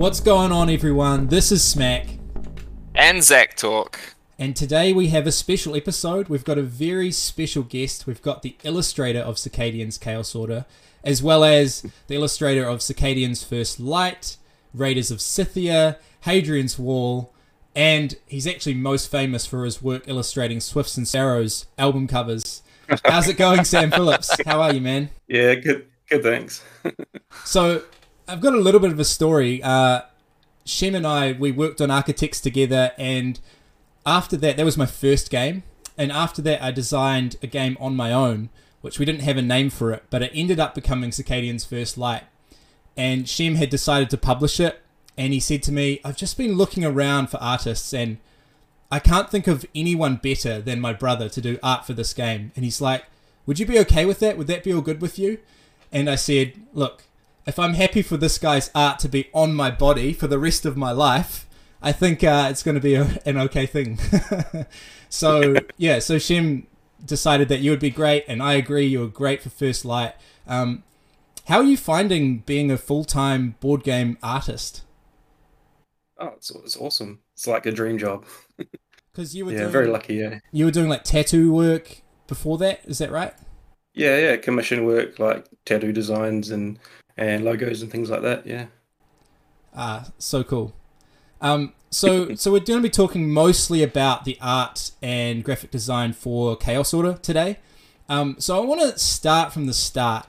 What's going on, everyone? This is Smac, And Zach Talk. and today we have a special episode. We've got a very special guest. We've got the illustrator of Circadians Chaos Order, as well as the illustrator of Circadians First Light, Raiders of Scythia, Hadrian's Wall, and he's actually most famous for his work illustrating Swifts and Sparrows album covers. How's it going, Sam Phillips? How are you, man? Yeah, good, good. Thanks. So I've got a little bit of a story. Uh, and I we worked on Architects together, and after that, that was my first game. And after that, I designed a game on my own, which we didn't have a name for it, but it ended up becoming Circadian's First Light. And Shem had decided to publish it, and he said to me, "I've just been looking around for artists, and I can't think of anyone better than my brother to do art for this game." And he's like, "Would you be okay with that? Would that be all good with you?" And I said, "Look." If I'm happy for this guy's art to be on my body for the rest of my life, I think uh, it's going to be a, an okay thing. so yeah, so Shem decided that you would be great, and I agree. You were great for First Light. Um, how are you finding being a full time board game artist? Oh, it's, it's awesome. It's like a dream job. Because you were Yeah, doing, very lucky. Yeah, you were doing like tattoo work before that. Is that right? yeah, yeah. Commission work like tattoo designs and and logos and things like that. Yeah. Ah, so cool. Um, so so we're going to be talking mostly about the art and graphic design for Chaos Order today. Um, so I want to start from the start.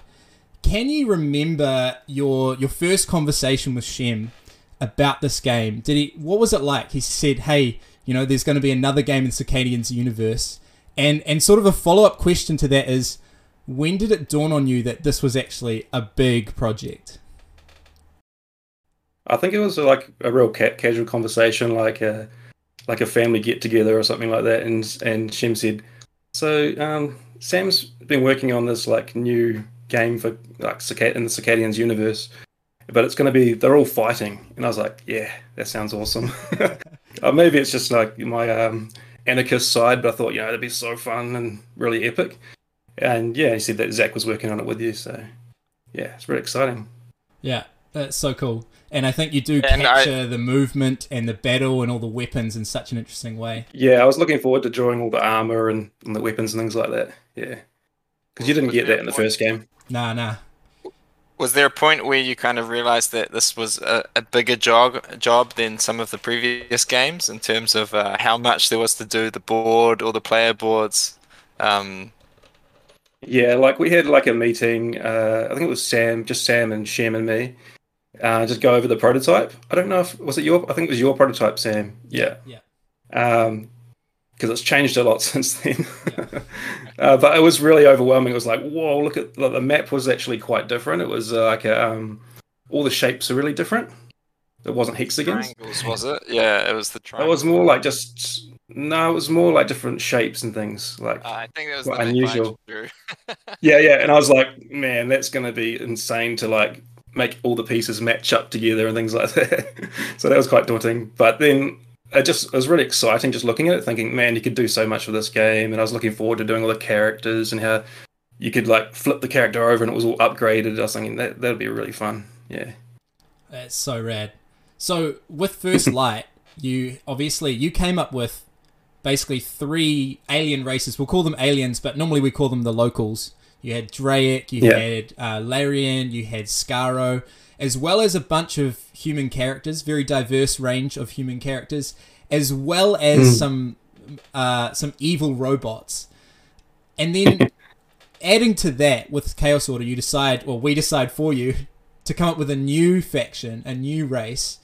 Can you remember your your first conversation with Shem about this game? Did he? What was it like? He said, "Hey, you know, there's going to be another game in Circadians universe," and and sort of a follow up question to that is, when did it dawn on you that this was actually a big project? I think it was like a real ca- casual conversation, like a like a family get together or something like that. And and Shem said, "So um, Sam's been working on this like new game for like Circad- in the Circadians universe, but it's going to be they're all fighting." And I was like, "Yeah, that sounds awesome." or maybe it's just like my um, anarchist side, but I thought you know that'd be so fun and really epic. And yeah, he said that Zach was working on it with you, so yeah, it's really exciting. Yeah, that's so cool. And I think you do And I- capture the movement and the battle and all the weapons in such an interesting way. Yeah, I was looking forward to drawing all the armor and, and the weapons and things like that. Yeah, because you didn't Was get there that in the point- first game. Nah, nah. Was there a point where you kind of realized that this was a, a bigger job job than some of the previous games in terms of uh, how much there was to do, the board or the player boards? Um, Yeah, like we had like a meeting. Uh, I think it was Sam, just Sam and Shem and me. Uh, just go over the prototype. I don't know if was it your. I think it was your prototype, Sam. Yeah. Yeah. Um, because it's changed a lot since then. uh, but it was really overwhelming. It was like, whoa, look at like, the map was actually quite different. It was uh, like a, um, all the shapes are really different. It wasn't hexagons. triangles, was it? Yeah, it was the It was more like just no, it was more like different shapes and things. Like Uh, I think that was quite the unusual. yeah, yeah, and I was like, man, that's gonna be insane to like make all the pieces match up together and things like that. so that was quite daunting. But then it just it was really exciting just looking at it, thinking, man, you could do so much with this game. And I was looking forward to doing all the characters and how you could like flip the character over and it was all upgraded. I was thinking that that'd be really fun. Yeah. That's so rad. So with First Light, you obviously you came up with basically three alien races. We'll call them aliens, but normally we call them the locals. You had Draic, you Yeah. had uh, Larian, you had Scaro, as well as a bunch of human characters, very diverse range of human characters, as well as some uh, some evil robots. And then adding to that with Chaos Order, you decide, or we decide for you, to come up with a new faction, a new race.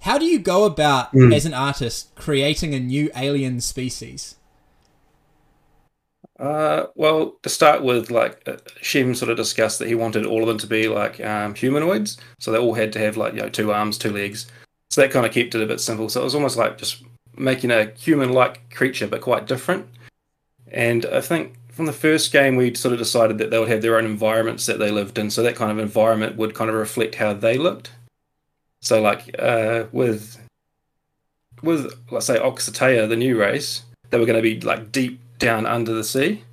How do you go about, Mm. as an artist, creating a new alien species? Uh, well, to start with, like uh, Shem sort of discussed that he wanted all of them to be like um, humanoids, so they all had to have like you know two arms, two legs. So that kind of kept it a bit simple. So it was almost like just making a human-like creature, but quite different. And I think from the first game, we sort of decided that they would have their own environments that they lived in, so that kind of environment would kind of reflect how they looked. So like uh, with with let's say Oxatea, the new race, they were going to be like deep down under the sea.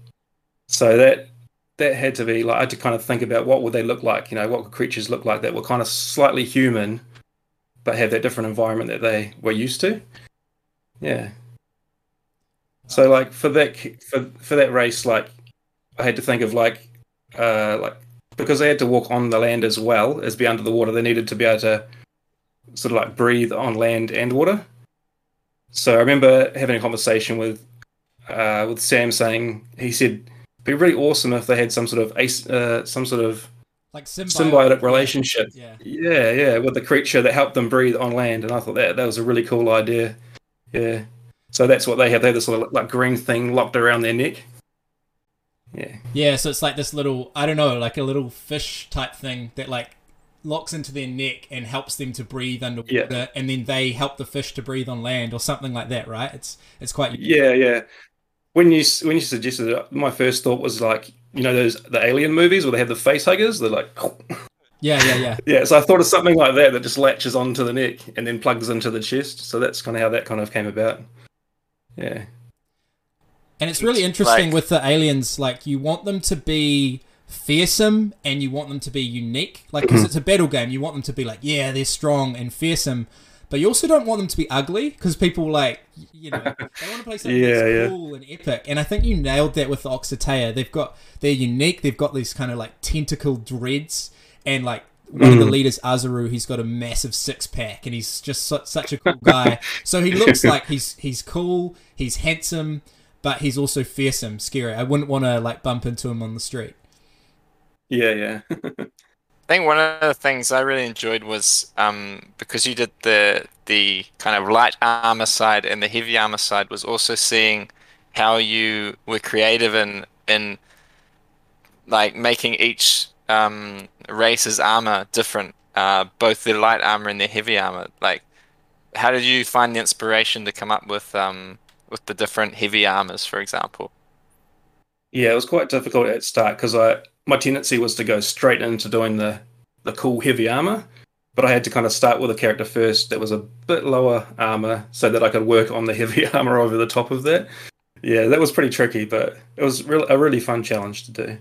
So that that had to be like I had to kind of think about what would they look like, you know, what creatures look like that were kind of slightly human, but have that different environment that they were used to. Yeah. So like for that for for that race, like I had to think of like uh like because they had to walk on the land as well as be under the water. They needed to be able to sort of like breathe on land and water. So I remember having a conversation with uh, with Sam saying he said it'd be really awesome if they had some sort of ace, uh, some sort of Like symbiotic, symbiotic relationship. Yeah. Yeah, yeah, with the creature that helped them breathe on land, and I thought that that was a really cool idea. Yeah, so that's what they had. They had this little like green thing locked around their neck. Yeah, Yeah, so it's like this little, I don't know, like a little fish type thing that like locks into their neck and helps them to breathe underwater, Yeah. and then they help the fish to breathe on land or something like that, right? It's it's quite yeah, yeah. When you when you suggested it, my first thought was like you know those the alien movies where they have the face huggers. They're like, yeah, yeah, yeah. yeah. So I thought of something like that that just latches onto the neck and then plugs into the chest. So that's kind of how that kind of came about. Yeah. And it's really interesting like- with the aliens. Like you want them to be fearsome and you want them to be unique. Like because mm-hmm. it's a battle game, you want them to be like, yeah, they're strong and fearsome. But you also don't want them to be ugly because people like you know they want to play something Yeah, that's yeah. cool and epic. And I think you nailed that with the Oxatea. They've got they're unique. They've got these kind of like tentacle dreads and like one of the mm. leaders, Azaru, he's got a massive six pack and he's just su- such a cool guy. so he looks like he's he's cool, he's handsome, but he's also fearsome, scary. I wouldn't want to like bump into him on the street. Yeah, yeah. I think one of the things I really enjoyed was um, because you did the the kind of light armor side and the heavy armor side was also seeing how you were creative in in like making each um, race's armor different, uh, both their light armor and their heavy armor. Like, how did you find the inspiration to come up with um, with the different heavy armors, for example? Yeah, it was quite difficult at start because I my tendency was to go straight into doing the the cool heavy armor, but I had to kind of start with a character first that was a bit lower armor so that I could work on the heavy armor over the top of that. Yeah, that was pretty tricky, but it was a really fun challenge to do.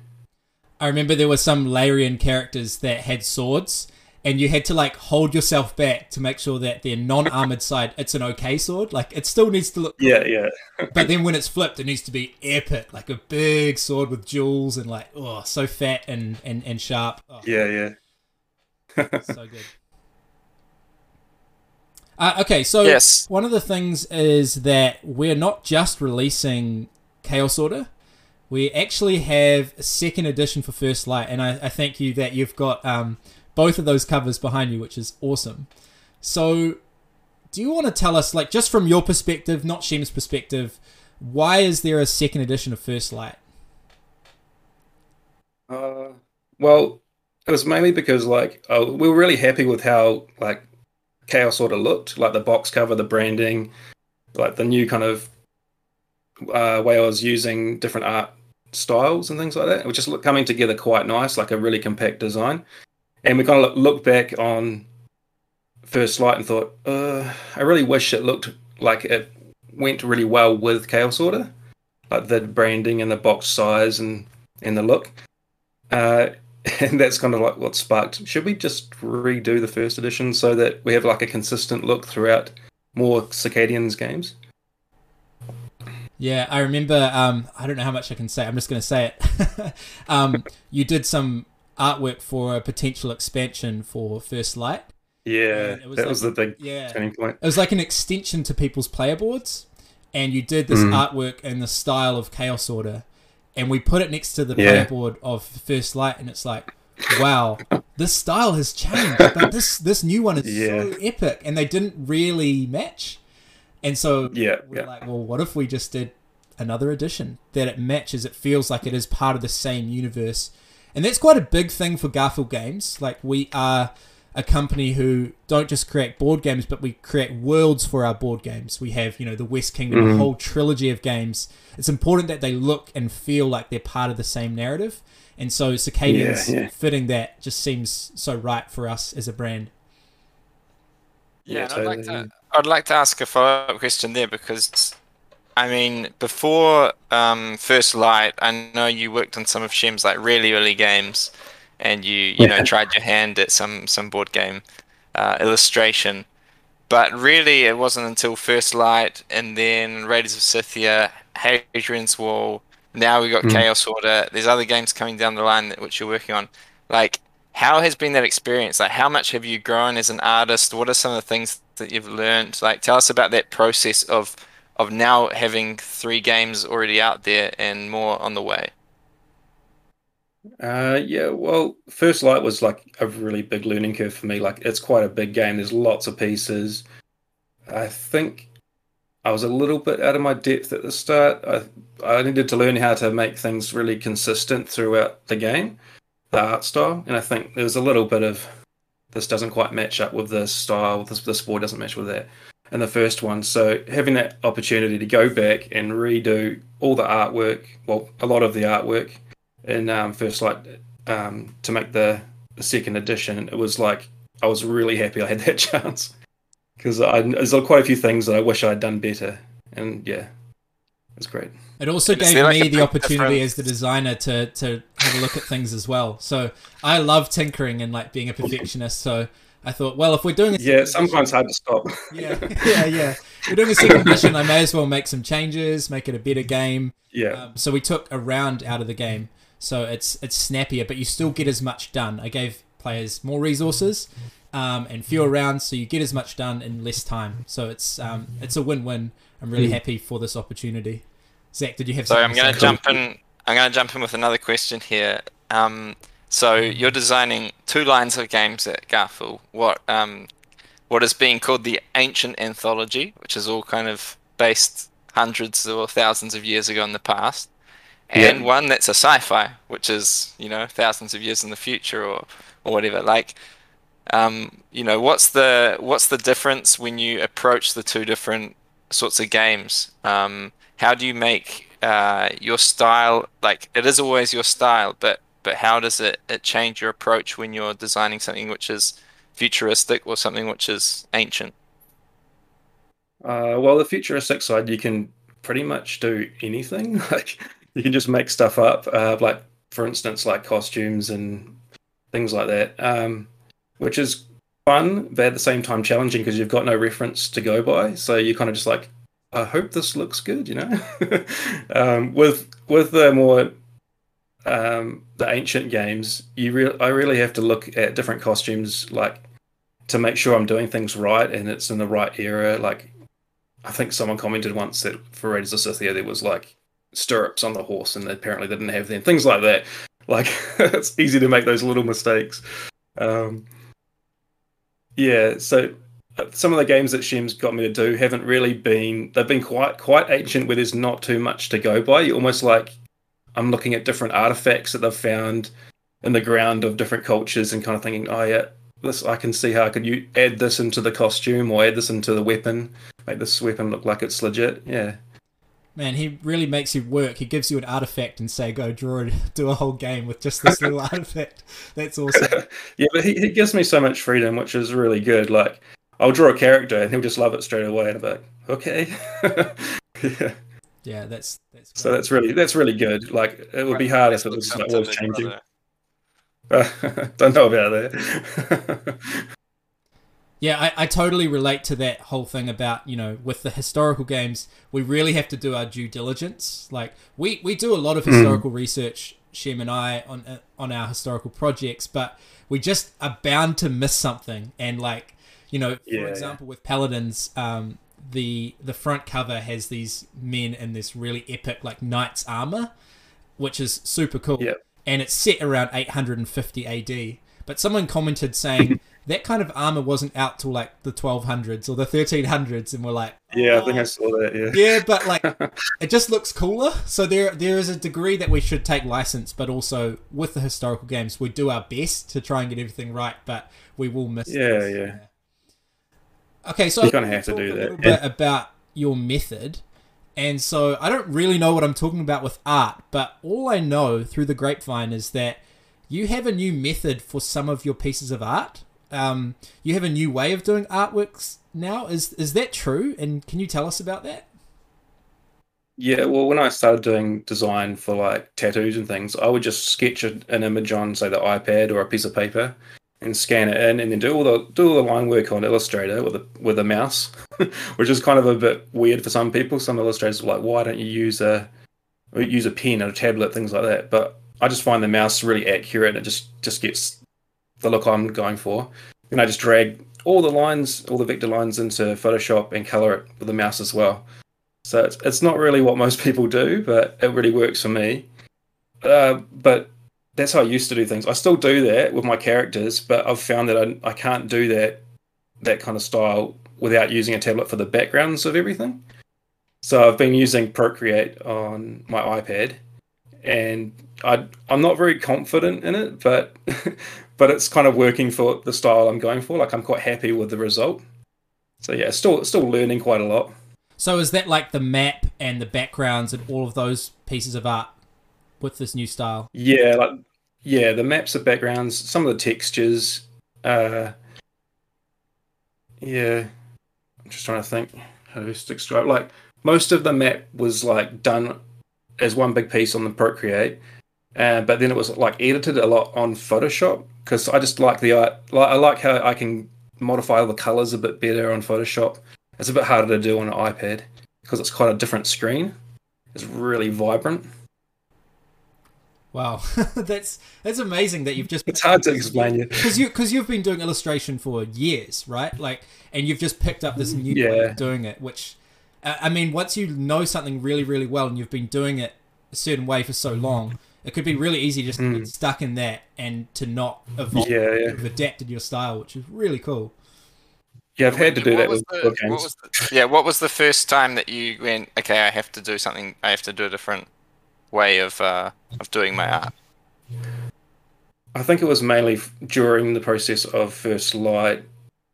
I remember there were some Larian characters that had swords, and you had to like hold yourself back to make sure that their non-armored side it's an okay sword. Like it still needs to look, Yeah, yeah, but then when it's flipped, it needs to be epic, like a big sword with jewels and like oh, so fat and and and sharp. Oh, yeah, yeah. so good. Uh, okay, so Yes. one of the things is that we're not just releasing Chaos Order. We actually have a second edition for First Light, and I, I thank you that you've got um, both of those covers behind you, which is awesome. So, do you want to tell us, like, just from your perspective, not Shem's perspective, why is there a second edition of First Light? Uh, well, it was mainly because like uh, we were really happy with how like Chaos sort of looked, like the box cover, the branding, like the new kind of uh, way I was using different art styles and things like that. It was just coming together quite nice, like a really compact design. And we kind of looked back on First Light and thought, uh, I really wish it looked like it went really well with Chaos Order, like the branding and the box size and and the look. Uh, and that's kind of like what sparked. Should we just redo the first edition so that we have like a consistent look throughout more Circadians games? Yeah, I remember. Um, I don't know how much I can say. I'm just going to say it. um, you did some artwork for a potential expansion for First Light. Yeah, it was that like- was the big Yeah, turning point. it was like an extension to people's player boards, and you did this Mm. artwork in the style of Chaos Order, and we put it next to the Yeah. player board of First Light, and it's like, wow, this style has changed, but this this new one is so epic, and they didn't really match, and so Yeah, we're yeah. like, well, what if we just did another edition that it matches? It feels like it is part of the same universe, and that's quite a big thing for Garphill Games. Like we are a company who don't just create board games, but we create worlds for our board games. We have, you know, the West Kingdom, a Mhm. whole trilogy of games. It's important that they look and feel like they're part of the same narrative. And so Circadians Yeah, yeah. fitting that just seems so right for us as a brand. Yeah, Yeah, and I'd like to I'd like to ask a follow up question there because I mean before um, First Light, I know you worked on some of Shem's like really early games, and you you know tried your hand at some some board game uh, illustration. but really, it wasn't until First Light and then Raiders of Scythia, Hadrian's Wall. Now we got Mm. Chaos Order. There's other games coming down the line that which you're working on. Like, how has been that experience? Like, how much have you grown as an artist? What are some of the things that you've learned? Like, tell us about that process of of now having three games already out there and more on the way. Uh, yeah, well, First Light was like a really big learning curve for me. Like, it's quite a big game. There's lots of pieces. I think I was a little bit out of my depth at the start. I I needed to learn how to make things really consistent throughout the game, the art style, and I think there was a little bit of this doesn't quite match up with this style. This this board doesn't match with that. In the first one, so having that opportunity to go back and redo all the artwork, well, a lot of the artwork in um, First Light um, to make the, the second edition, it was like I was really happy I had that chance because I there's quite a few things that I wish I'd done better, and yeah, it's great. It also Is gave there, like, me the opportunity difference? as the designer to to have a look at things as well. So I love tinkering and like being a perfectionist. So I thought, well, if we're doing a Yeah, sometimes hard to stop. yeah, yeah, yeah, we're doing a second edition, I may as well make some changes, make it a better game. yeah, Um, so we took a round out of the game, so it's it's snappier, but you still get as much done. I gave players more resources um, and fewer rounds, so you get as much done in less time. So it's um, it's a win-win. I'm really Mm. happy for this opportunity. Zach, did you have? So I'm going to to jump in. I'm going to jump in with another question here. Um, so you're designing two lines of games at Garphill. What um, what is being called the Ancient Anthology, which is all kind of based hundreds or thousands of years ago in the past, and Yeah. one that's a sci-fi, which is you know thousands of years in the future or or whatever. Like, um, you know, what's the what's the difference when you approach the two different sorts of games? Um, how do you make uh, your style like it is always your style, but but how does it, it change your approach when you're designing something which is futuristic or something which is ancient? Uh, well, the futuristic side, you can pretty much do anything. Like you can just make stuff up. Uh, like for instance, like costumes and things like that, um, which is fun, but at the same time challenging because you've got no reference to go by. So you're kind of just like, I hope this looks good, you know. um, with with the more um, the ancient games, you re- I really have to look at different costumes, like to make sure I'm doing things right and it's in the right era. Like I think someone commented once that for Raiders of Scythia there was like stirrups on the horse and apparently they didn't have them. Things like that. Like it's easy to make those little mistakes. Um, yeah, so uh, some of the games that Shem's got me to do haven't really been. They've been quite quite ancient, where there's not too much to go by. You're almost like I'm looking at different artifacts that they've found in the ground of different cultures and kind of thinking, oh yeah, this I can see how I could you add this into the costume or add this into the weapon, make this weapon look like it's legit. Yeah, Man, he really makes you work. He gives you an artifact and say, "Go draw it, do a whole game with just this little artifact." That's awesome. yeah, but he, he gives me so much freedom, which is really good. Like I'll draw a character and he'll just love it straight away, and I'm like, okay. yeah. Yeah, that's that's. So that's really that's really good. Like it would be hard if it was up like always changing. Brother. Don't know about that. Yeah, I, I totally relate to that whole thing about, you know, with the historical games, we really have to do our due diligence. Like, we, we do a lot of historical research, Shem and I, on, uh, on our historical projects, but we just are bound to miss something. And, like, you know, for Yeah. example, with Paladins, um, the the front cover has these men in this really epic, like, knight's armor, which is super cool. Yep. And it's set around 850 AD. But someone commented saying that kind of armor wasn't out till like the 1200s or the 1300s, and we're like, yeah, I think "Oh." I saw that. Yeah. yeah, but like it just looks cooler. So there there is a degree that we should take license, but also with the historical games, we do our best to try and get everything right, but we will miss. Yeah, things. yeah. Okay, so You I kinda wanna have to do a that, little yeah. bit about your method. And so I don't really know what I'm talking about with art, but all I know through the grapevine is that you have a new method for some of your pieces of art. Um, you have a new way of doing artworks now. Is is that true? And can you tell us about that? Yeah, well, when I started doing design for like tattoos and things, I would just sketch an image on, say, the iPad or a piece of paper, and scan it in, and then do all the do all the line work on Illustrator with a with a mouse, which is kind of a bit weird for some people. Some illustrators are like, why don't you use a use a pen or a tablet, things like that. But I just find the mouse really accurate. And it just just gets the look I'm going for. And I just drag all the lines, all the vector lines into Photoshop and color it with the mouse as well. So it's, it's not really what most people do, but it really works for me. Uh, but that's how I used to do things. I still do that with my characters, but I've found that I, I can't do that that kind of style without using a tablet for the backgrounds of everything. So I've been using Procreate on my iPad, and I I'm not very confident in it, but but it's kind of working for the style I'm going for. Like I'm quite happy with the result. So yeah, still still learning quite a lot. So is that like the map and the backgrounds and all of those pieces of art with this new style? Yeah, like yeah, the maps, the backgrounds, some of the textures. Uh, yeah, I'm just trying to think how to describe. Like most of the map was like done as one big piece on the Procreate, uh, but then it was like edited a lot on Photoshop because I just like the art. Like, I like how I can modify all the colors a bit better on Photoshop. It's a bit harder to do on an iPad because it's quite a different screen. It's really vibrant. Wow, that's that's amazing that you've just. It's hard to explain it because you because you've been doing illustration for years, right? Like, and you've just picked up this new yeah. way of doing it, which, uh, I mean, once you know something really really well and you've been doing it a certain way for so long, it could be really easy just to Mm. get stuck in that and to not evolve. Yeah, yeah. You've adapted your style, which is really cool. Yeah, I've had to do What that was with the- book what was the- yeah, what was the first time that you went? Okay, I have to do something. I have to do a different way of uh, of doing my art. I think it was mainly during the process of First Light.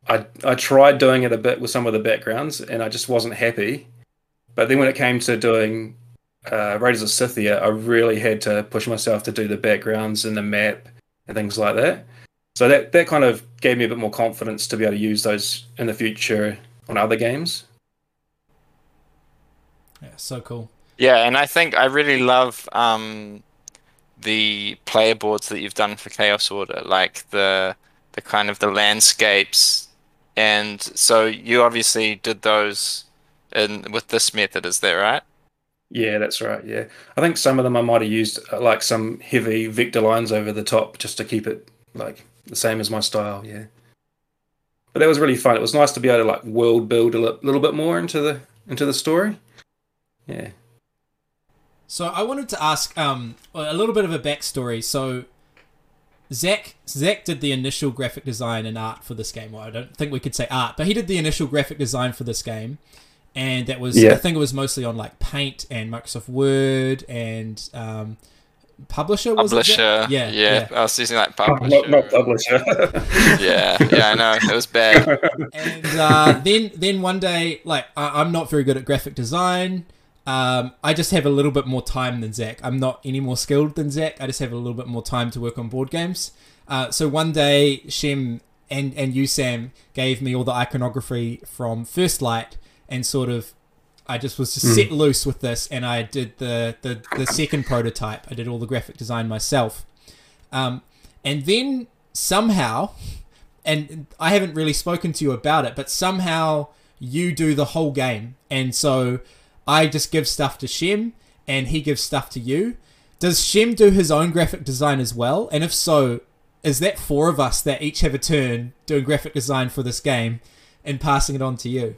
I I tried doing it a bit with some of the backgrounds, and I just wasn't happy. But then when it came to doing uh, Raiders of Scythia, I really had to push myself to do the backgrounds and the map and things like that. So that that kind of gave me a bit more confidence to be able to use those in the future on other games. Yeah, so cool. Yeah, and I think I really love um, the player boards that you've done for Chaos Order, like the the kind of the landscapes, and so you obviously did those in with this method, is that right? Yeah, that's right. Yeah, I think some of them I might have used uh, like some heavy vector lines over the top just to keep it like the same as my style. Yeah, but that was really fun. It was nice to be able to like world build a little bit more into the into the story. Yeah. So I wanted to ask um, a little bit of a backstory. So Zach Zach did the initial graphic design and art for this game. Well, I don't think we could say art, but he did the initial graphic design for this game, and that was I think it was mostly on like Paint and Microsoft Word and um, Publisher. Was it, Publisher. Yeah, yeah, yeah. I was using like Not, publisher. not publisher. yeah, yeah, I know it was bad. and uh, then then one day, like I, I'm not very good at graphic design. Um, I just have a little bit more time than Zach. I'm not any more skilled than Zach. I just have a little bit more time to work on board games. Uh, so one day, Shem and and you, Sam, gave me all the iconography from First Light, and sort of, I just was just set loose with this, and I did the the the second prototype. I did all the graphic design myself, um, and then somehow and I haven't really spoken to you about it, but somehow you do the whole game, and so I just give stuff to Shem, and he gives stuff to you. Does Shem do his own graphic design as well? And if so, is that four of us that each have a turn doing graphic design for this game and passing it on to you?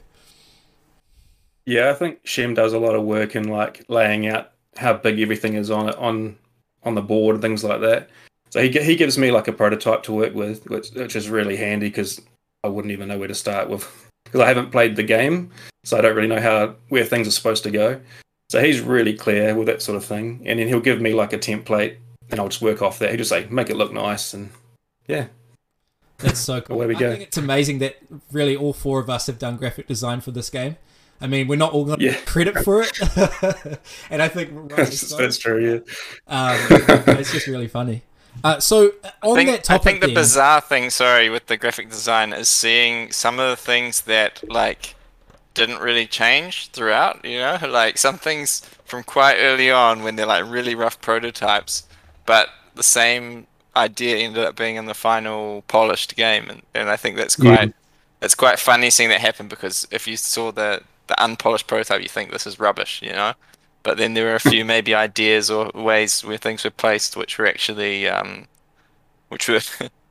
yeah, I think Shem does a lot of work in like laying out how big everything is on it on on the board and things like that. So he he gives me like a prototype to work with, which which is really handy because I wouldn't even know where to start with because I haven't played the game, so I don't really know how where things are supposed to go. So he's really clear with that sort of thing, and then he'll give me like a template, and I'll just work off that. He'll just say make it look nice, and yeah, That's so cool. Away we I go. think it's amazing that really all four of us have done graphic design for this game. I mean, we're not all going to Yeah. get credit for it, and I think rightly that's, that's true. Yeah. Um, it's just really funny. Uh, so on I think, that topic, I think the then- bizarre thing, sorry, with the graphic design is seeing some of the things that like didn't really change throughout. You know, like some things from quite early on when they're like really rough prototypes, but the same idea ended up being in the final polished game, and, and I think that's quite it's quite funny seeing that happen because if you saw the the unpolished prototype, you think this is rubbish, you know. But then there are a few maybe ideas or ways where things were placed which were actually um, which were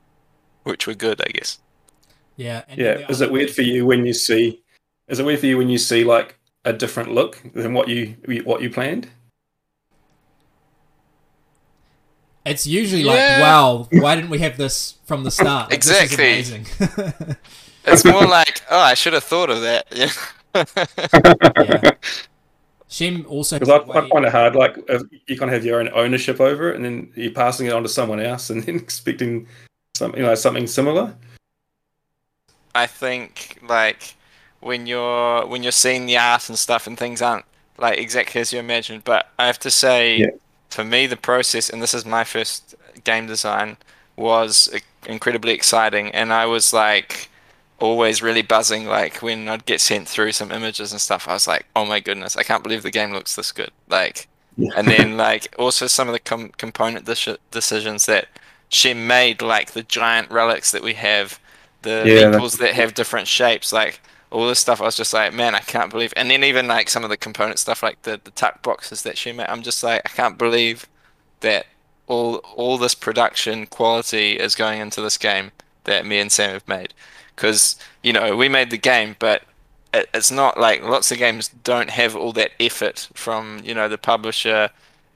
which were good, I guess. Yeah. and Yeah. Is it weird for you when you see? Is it weird for you when you see like a different look than what you what you planned? It's usually like, Yeah. wow, why didn't we have this from the start? Like, this is Exactly. amazing. It's more like, oh, I should have thought of that. Yeah. yeah. Shem also Because I, has a I way- find it hard. Like you kind of have your own ownership over it, and then you're passing it on to someone else, and then expecting something you know something similar. I think like when you're when you're seeing the art and stuff and things aren't like exactly as you imagined. But I have to say, Yeah. for me, the process and this is my first game design was uh, incredibly exciting, and I was like always really buzzing like when I'd get sent through some images and stuff I was like oh my goodness I can't believe the game looks this good. Like and then like also some of the com- component deci- decisions that she made like the giant relics that we have the Yeah, meeples that have different shapes like all this stuff I was just like man I can't believe and then even like some of the component stuff like the the tuck boxes that she made I'm just like I can't believe that all all this production quality is going into this game that me and Sam have made because you know we made the game but it, it's not like lots of games don't have all that effort from you know the publisher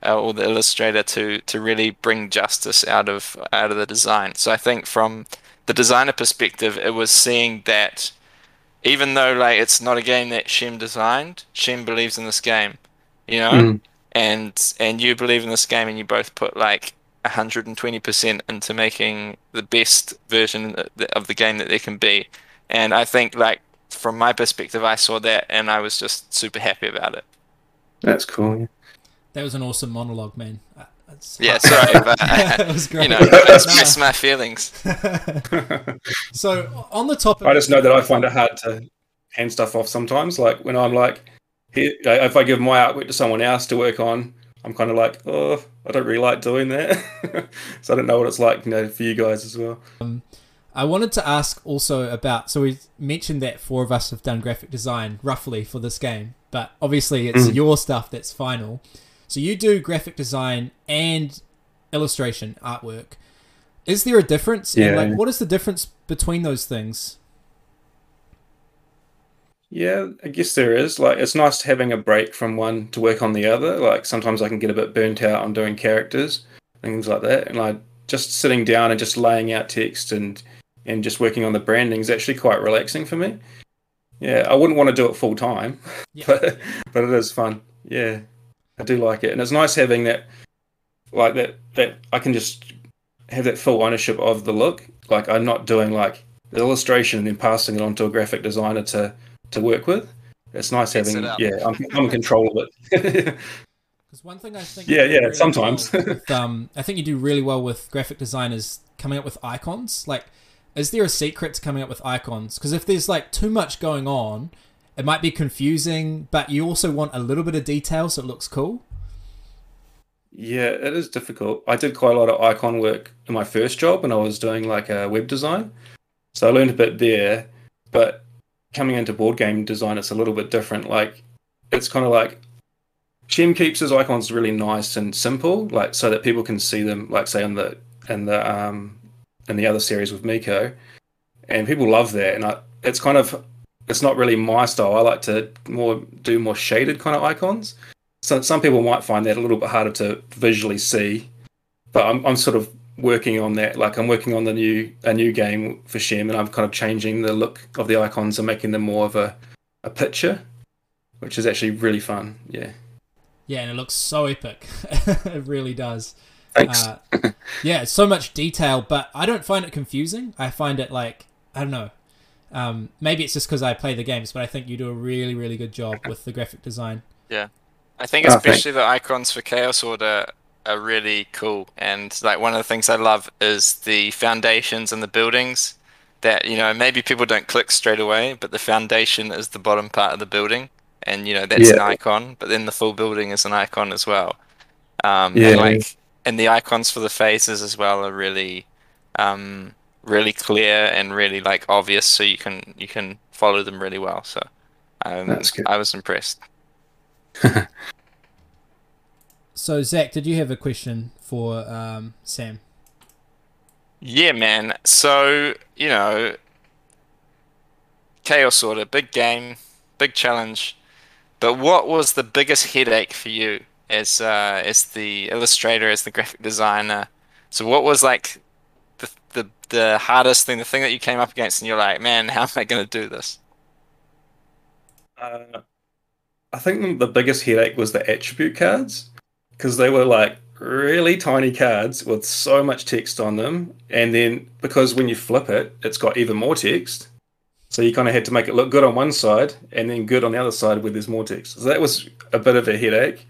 uh, or the illustrator to to really bring justice out of out of the design so I think from the designer perspective it was seeing that even though like it's not a game that Shem designed Shem believes in this game you know Mm. and and you believe in this game and you both put like 120% into making the best version of the game that there can be and i think like from my perspective i saw that and i was just super happy about it That's cool. yeah. That was an awesome monologue, man. Uh, it's- yeah sorry but that was great. you know express my feelings so on the topic, I just know that I find it hard to hand stuff off sometimes. Like when I'm like, here, if I give my artwork to someone else to work on, I'm kind of like, oh, I don't really like doing that. so I don't know what it's like, you know, for you guys as well. Um, I wanted to ask also about. So we mentioned that four of us have done graphic design roughly for this game, but obviously it's Mm. your stuff that's final. So you do graphic design and illustration artwork. Is there a difference? And Yeah. like, what is the difference between those things? Yeah, I guess there is. Like, it's nice having a break from one to work on the other. Like, sometimes I can get a bit burnt out on doing characters, things like that. And like, just sitting down and just laying out text and and just working on the branding is actually quite relaxing for me. Yeah, I wouldn't want to do it full time, Yeah. but but it is fun. Yeah, I do like it, and it's nice having that, like that that I can just have that full ownership of the look. Like, I'm not doing like the illustration and then passing it on to a graphic designer to to work with. It's nice Mix having it yeah, I'm, I'm in control of it. Because one thing I think Yeah, yeah, really sometimes. well with, um, I think you do really well with graphic designers coming up with icons. Like, is there a secret to coming up with icons? Because if there's like too much going on, it might be confusing. But you also want a little bit of detail so it looks cool. yeah, it is difficult. I did quite a lot of icon work in my first job when I was doing like a web design. So I learned a bit there, but coming into board game design, it's a little bit different. Like, it's kind of like Shem keeps his icons really nice and simple, like so that people can see them, like say in the in the um in the other series with Mico, and people love that. And I, it's kind of it's not really my style. I like to more do more shaded kind of icons. So some people might find that a little bit harder to visually see, but I'm I'm sort of working on that. Like I'm working on the new a new game for Shem, and I'm kind of changing the look of the icons and making them more of a a picture, which is actually really fun. Yeah. Yeah, and it looks so epic. it really does. Thanks. Uh, yeah, so much detail, but I don't find it confusing. I find it like I don't know. Um, maybe it's just because I play the games, but I think you do a really, really good job with the graphic design. Yeah, I think Oh, especially the icons for Chaos Order are really cool, and like one of the things I love is the foundations and the buildings. That you know maybe people don't click straight away, but the foundation is the bottom part of the building, and you know that's an icon. But then the full building is an icon as well. Um, Yeah. and like and the icons for the phases as well are really um, really clear and really like obvious, so you can you can follow them really well. So um, That's good. I was impressed. So Zach, did you have a question for um, Sam? Yeah, man. So you know, Chaos Order, big game, big challenge. But what was the biggest headache for you as uh, as the illustrator, as the graphic designer? So what was like the the the hardest thing, the thing that you came up against, and you're like, man, how am I going to do this? Uh, I think the biggest headache was the attribute cards because they were like really tiny cards with so much text on them, and then because when you flip it, it's got even more text. So you kind of had to make it look good on one side and then good on the other side where there's more text. So that was a bit of a headache.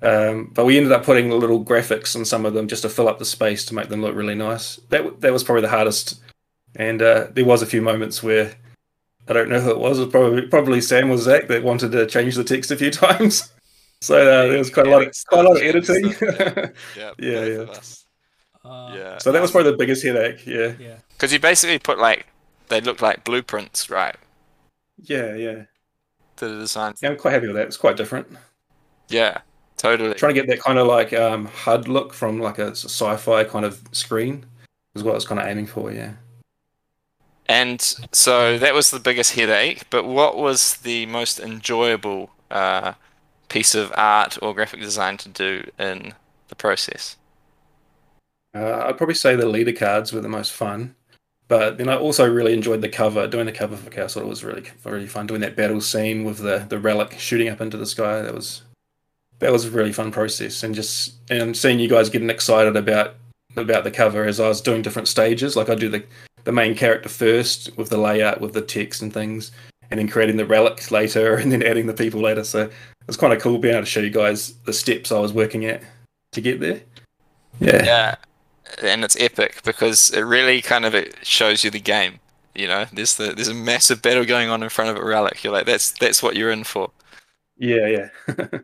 Um, but we ended up putting little graphics on some of them just to fill up the space to make them look really nice. That that was probably the hardest. And uh, there was a few moments where I don't know who it was. It was probably probably Sam or Zach that wanted to change the text a few times. So uh, there was quite a lot of quite a lot of editing. Yeah, Yeah, yeah. Uh, Yeah. so that was probably the biggest headache. Yeah, Yeah. Because you basically put like they look like blueprints, right? yeah, yeah. To the design. Yeah, I'm quite happy with that. It's quite different. Yeah, totally. Trying to get that kind of like um, HUD look from like a sci-fi kind of screen is what I was kind of aiming for. Yeah. And so that was the biggest headache. But what was the most enjoyable uh, piece of art or graphic design to do in the process? Uh, I'd probably say the leader cards were the most fun, but then I also really enjoyed the cover. Doing the cover for Order was really really fun. Doing that battle scene with the the relic shooting up into the sky that was that was a really fun process. And just and seeing you guys getting excited about about the cover as I was doing different stages. Like I do the the main character first with the layout with the text and things, and then creating the relics later, and then adding the people later. So it's kind of cool being able to show you guys the steps I was working at to get there. Yeah. Yeah, and it's epic because it really kind of it shows you the game. You know, there's the there's a massive battle going on in front of a relic. You're like, that's that's what you're in for. Yeah, yeah.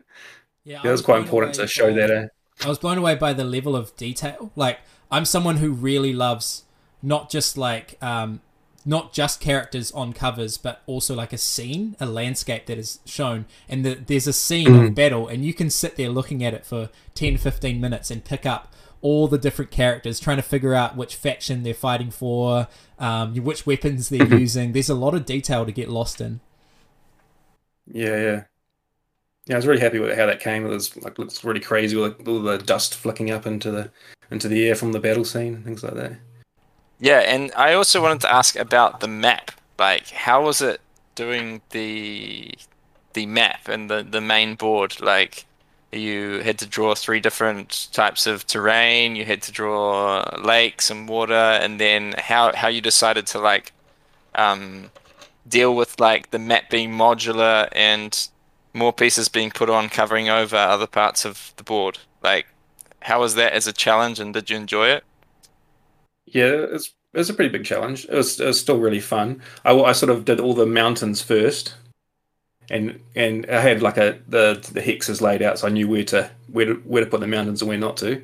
Yeah, Yeah, it was quite important to show that. Uh, I was blown away by the level of detail. Like, I'm someone who really loves not just like um, not just characters on covers, but also like a scene, a landscape that is shown. And the, there's a scene of battle, and you can sit there looking at it for 10, 15 minutes and pick up all the different characters, trying to figure out which faction they're fighting for, um, which weapons they're using. There's a lot of detail to get lost in. yeah, yeah. Yeah, I was really happy with how that came. It was like looks really crazy with like, all the dust flicking up into the into the air from the battle scene things like that. Yeah, and I also wanted to ask about the map. Like, how was it doing the the map and the the main board? Like, you had to draw three different types of terrain. You had to draw lakes and water, and then how how you decided to like um, deal with like the map being modular and more pieces being put on, covering over other parts of the board. Like, how was that as a challenge, and did you enjoy it? Yeah, it's it was a pretty big challenge. It was, it was still really fun. I, I sort of did all the mountains first, and and I had like a the the hexes laid out, so I knew where to where to where to put the mountains and where not to,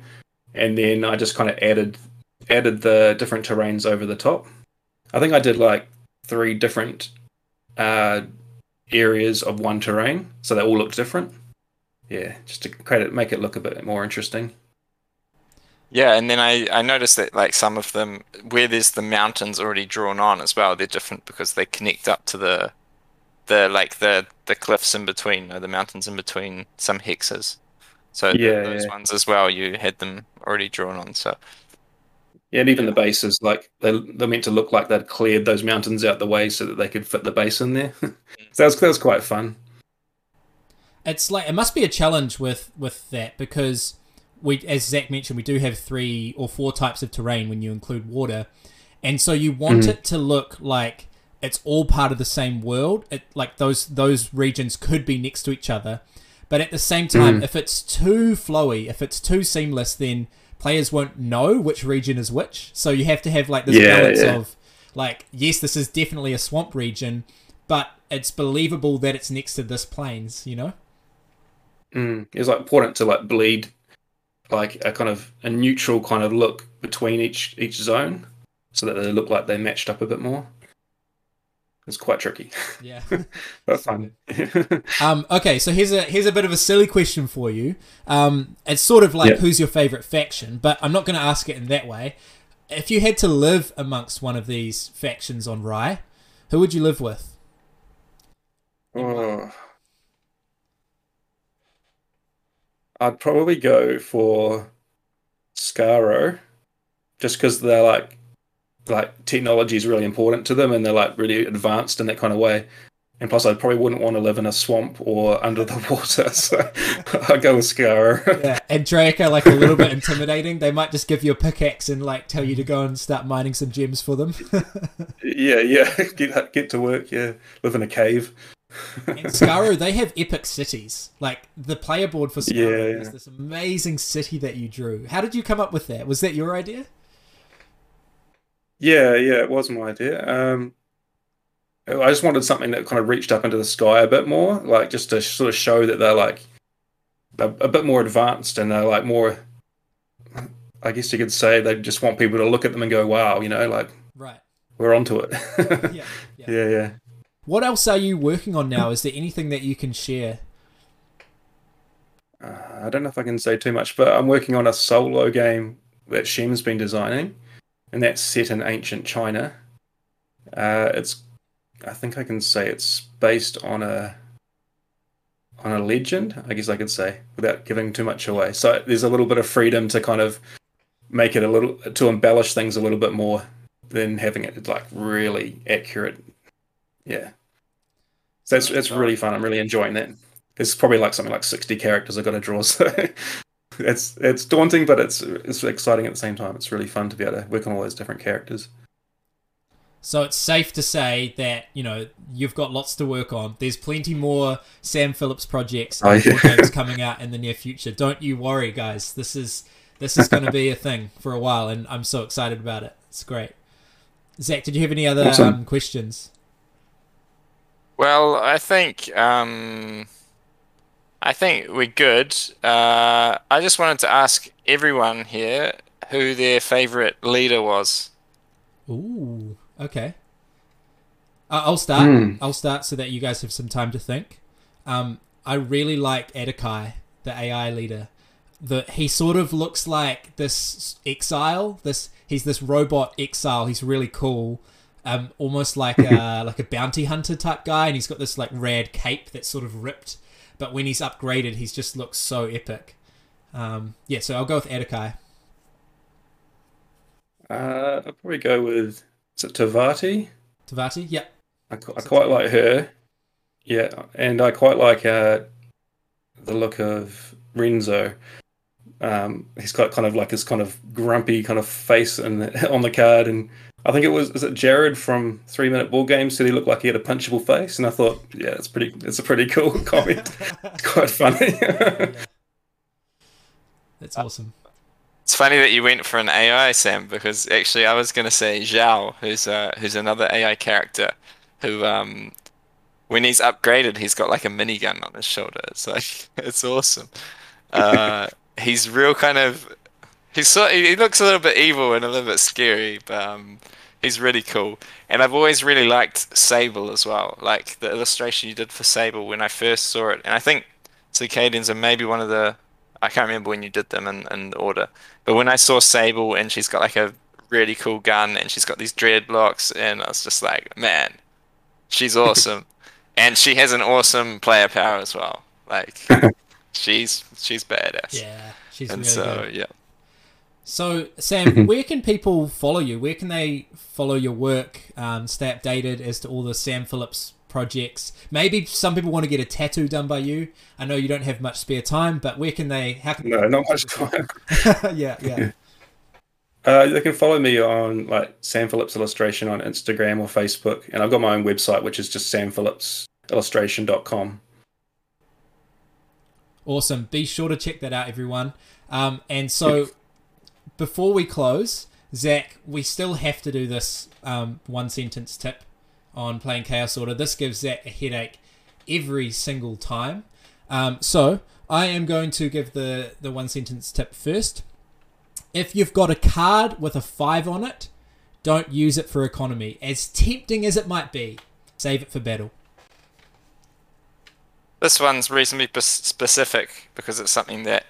and then I just kind of added added the different terrains over the top. I think I did like three different uh, areas of one terrain, so they all looked different. Yeah, just to create it, make it look a bit more interesting. Yeah, and then I, I noticed that like some of them where there's the mountains already drawn on as well, they're different because they connect up to the the like the the cliffs in between, or the mountains in between some hexes. So Yeah, those yeah. ones as well, you had them already drawn on. So Yeah, and even the bases, like they they're meant to look like they'd cleared those mountains out the way so that they could fit the base in there. so that was that was quite fun. it's like it must be a challenge with with that because we as Zach mentioned we do have three or four types of terrain when you include water and so you want Mhm. it to look like it's all part of the same world it like those those regions could be next to each other but at the same time Mm. if it's too flowy if it's too seamless then players won't know which region is which so you have to have like this Yeah, balance yeah. of like yes this is definitely a swamp region but it's believable that it's next to this plains you know Mm. It's like important to like bleed like a kind of a neutral kind of look between each each zone, so that they look like they matched up a bit more. It's quite tricky, Yeah. that's fun. Um, okay, so here's a here's a bit of a silly question for you. Um, it's sort of like Yeah. who's your favorite faction, but I'm not going to ask it in that way. If you had to live amongst one of these factions on Rhy, who would you live with? Oh. I'd probably go for Scaro, just because they're like, like technology is really important to them, and they're like really advanced in that kind of way. And plus, I probably wouldn't want to live in a swamp or under the water, so I'd go with Scaro. Yeah, and Drake are like a little bit intimidating. They might just give you a pickaxe and like tell you to go and start mining some gems for them. yeah, yeah, get get to work. Yeah, live in a cave. And Scaro, they have epic cities. Like the player board for Scaro Yeah, is this amazing city that you drew. How did you come up with that? Was that your idea? Yeah, yeah, it was my idea. Um, I just wanted something that kind of reached up into the sky a bit more, like just to sort of show that they're like a, a bit more advanced and they're like more. I guess you could say they just want people to look at them and go, "Wow," you know, like Right. we're onto it. Yeah. yeah. yeah, yeah. What else are you working on now? Is there anything that you can share? Uh, I don't know if I can say too much, but I'm working on a solo game that Shem's been designing, and that's set in ancient China. Uh, it's, I think I can say it's based on a on a legend. I guess I could say without giving too much away. So there's a little bit of freedom to kind of make it a little to embellish things a little bit more than having it like really accurate. Yeah. So that's that's really fun. I'm really enjoying that. There's probably like something like 60 characters I've got to draw. So it's it's daunting, but it's it's exciting at the same time. It's really fun to be able to work on all those different characters. So it's safe to say that you know you've got lots to work on. There's plenty more Sam Phillips projects Oh, yeah. games coming out in the near future. Don't you worry, guys. This is this is going to be a thing for a while, and I'm so excited about it. It's great. Zach, did you have any other Awesome. um, questions? Well, I think um, I think we're good. Uh, I just wanted to ask everyone here who their favorite leader was. Ooh, okay. Uh, I'll start. Hmm. I'll start so that you guys have some time to think. Um, I really like Edekai, the AI leader. The he sort of looks like this exile. This he's this robot exile. He's really cool. Um, almost like a like a bounty hunter type guy, and he's got this like rad cape that's sort of ripped. But when he's upgraded, he just looks so epic. Um, yeah, so I'll go with Edekai. Uh, I'll probably go with is it Tavati? Tavati, yep. I, I quite like her. Yeah, and I quite like uh, the look of Renzo. Um, he's got kind of like this kind of grumpy kind of face in the, on the card, and I think it was is it Jared from Three Minute Board Game said he looked like he had a punchable face, and I thought, yeah, it's pretty, it's a pretty cool comment. it's quite funny. That's awesome. It's funny that you went for an AI, Sam, because actually I was going to say Zhao, who's uh, who's another AI character, who um, when he's upgraded, he's got like a minigun on his shoulder. It's like it's awesome. Uh, he's real kind of he's sort he looks a little bit evil and a little bit scary, but um, he's really cool. And I've always really liked Sable as well, like the illustration you did for Sable when I first saw it. And I think Circadians are maybe one of the I can't remember when you did them in, in order, but when I saw Sable and she's got like a really cool gun and she's got these dreadlocks, and I was just like, man, she's awesome, and she has an awesome player power as well. Like, she's she's badass. Yeah, she's and really so good. yeah. So, Sam, where can people follow you? Where can they follow your work? Um, stay updated as to all the Sam Phillips projects. Maybe some people want to get a tattoo done by you. I know you don't have much spare time, but where can they? How can? no, not much time. yeah, yeah. Uh, they can follow me on like Sam Phillips Illustration on Instagram or Facebook, and I've got my own website, which is just samphillipsillustration.com. Awesome. Be sure to check that out, everyone. Um, and so, before we close, Zach, we still have to do this um, one sentence tip on playing Chaos Order. This gives Zach a headache every single time. Um, so, I am going to give the the one sentence tip first. If you've got a card with a five on it, don't use it for economy. As tempting as it might be, save it for battle. This one's reasonably specific because it's something that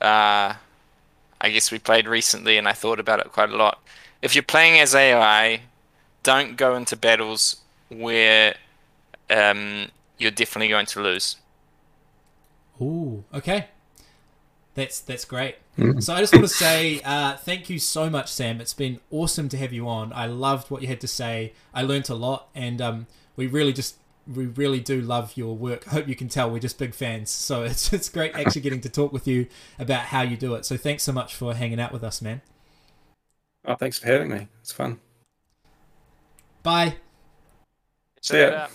uh, I guess we played recently and I thought about it quite a lot. If you're playing as AI, don't go into battles where um, you're definitely going to lose. Ooh, okay. That's that's great. So I just want to say uh, thank you so much, Sam. It's been awesome to have you on. I loved what you had to say. I learnt a lot, and um, we really just we really do love your work. I hope you can tell we're just big fans. So it's it's great actually getting to talk with you about how you do it. So thanks so much for hanging out with us, man. Oh, thanks for having me. It's fun. Bye. See ya. Check it out.